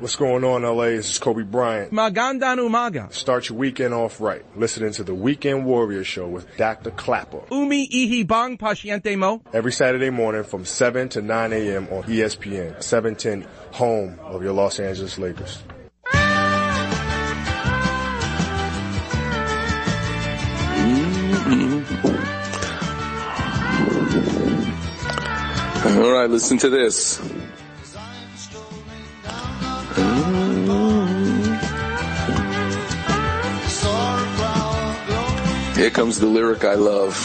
What's going on, LA? This is Kobe Bryant. Magandang umaga. Start your weekend off right. Listening to the Weekend Warrior Show with Dr. Klapper. Umi ihi bang pasyente mo. Every Saturday morning from 7 to 9 a.m. on ESPN, 710, home of your Los Angeles Lakers. All right, listen to this. Here comes the lyric I love.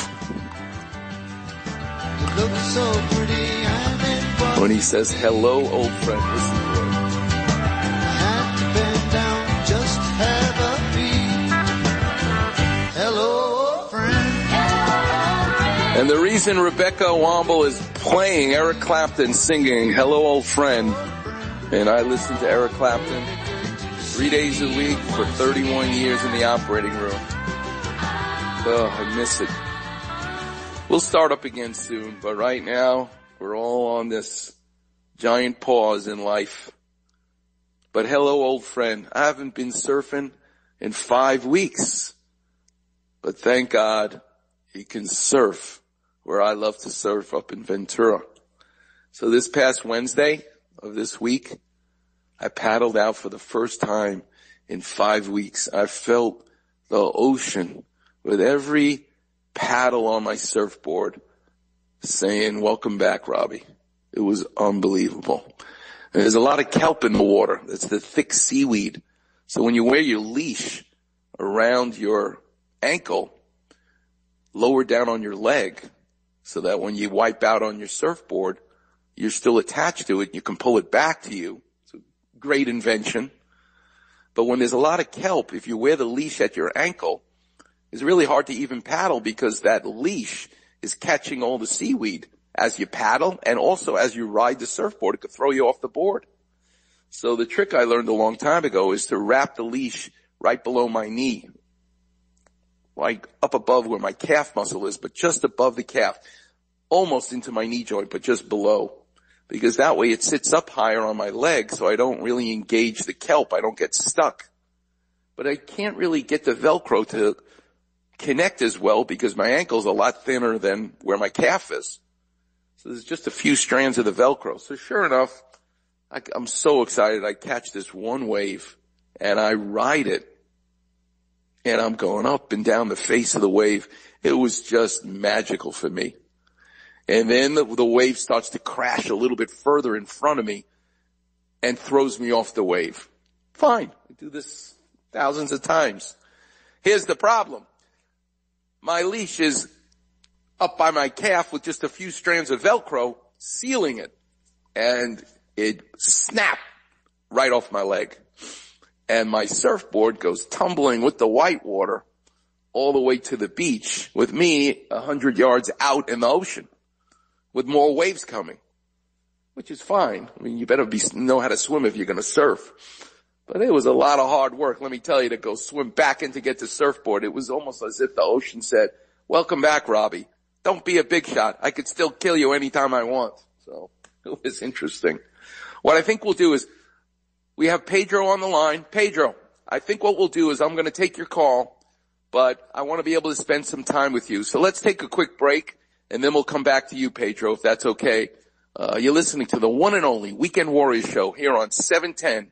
When he says, hello, old friend, listen to it. And the reason Rebecca Womble is playing Eric Clapton singing Hello Old Friend, and I listen to Eric Clapton three days a week for 31 years in the operating room. Oh, I miss it. We'll start up again soon, but right now we're all on this giant pause in life. But hello old friend, I haven't been surfing in five weeks, but thank God he can surf where I love to surf up in Ventura. So this past Wednesday of this week, I paddled out for the first time in five weeks. I felt the ocean with every paddle on my surfboard saying, welcome back, Robbie. It was unbelievable. And there's a lot of kelp in the water. It's the thick seaweed. So when you wear your leash around your ankle, lower down on your leg, so that when you wipe out on your surfboard, you're still attached to it. You can pull it back to you. It's a great invention. But when there's a lot of kelp, if you wear the leash at your ankle, it's really hard to even paddle because that leash is catching all the seaweed as you paddle and also as you ride the surfboard. It could throw you off the board. So the trick I learned a long time ago is to wrap the leash right below my knee like up above where my calf muscle is, but just above the calf, almost into my knee joint, but just below. Because that way it sits up higher on my leg so I don't really engage the kelp. I don't get stuck. But I can't really get the Velcro to connect as well because my ankle's a lot thinner than where my calf is. So there's just a few strands of the Velcro. So sure enough, I, I'm so excited. I catch this one wave and I ride it and I'm going up and down the face of the wave. It was just magical for me. And then the, the, wave starts to crash a little bit further in front of me and throws me off the wave. Fine. I do this thousands of times. Here's the problem. My leash is up by my calf with just a few strands of Velcro sealing it and it snapped right off my leg and my surfboard goes tumbling with the white water all the way to the beach with me a hundred yards out in the ocean with more waves coming, which is fine. I mean, you better be, know how to swim if you're going to surf. But it was a lot of hard work, let me tell you, to go swim back in to get the surfboard. It was almost as if the ocean said, welcome back, Robbie. Don't be a big shot. I could still kill you anytime I want. So it was interesting. What I think we'll do is we have Pedro on the line. Pedro, I think what we'll do is I'm going to take your call, but I want to be able to spend some time with you. So let's take a quick break and then we'll come back to you, Pedro, if that's okay. Uh, you're listening to the one and only Weekend Warriors show here on 710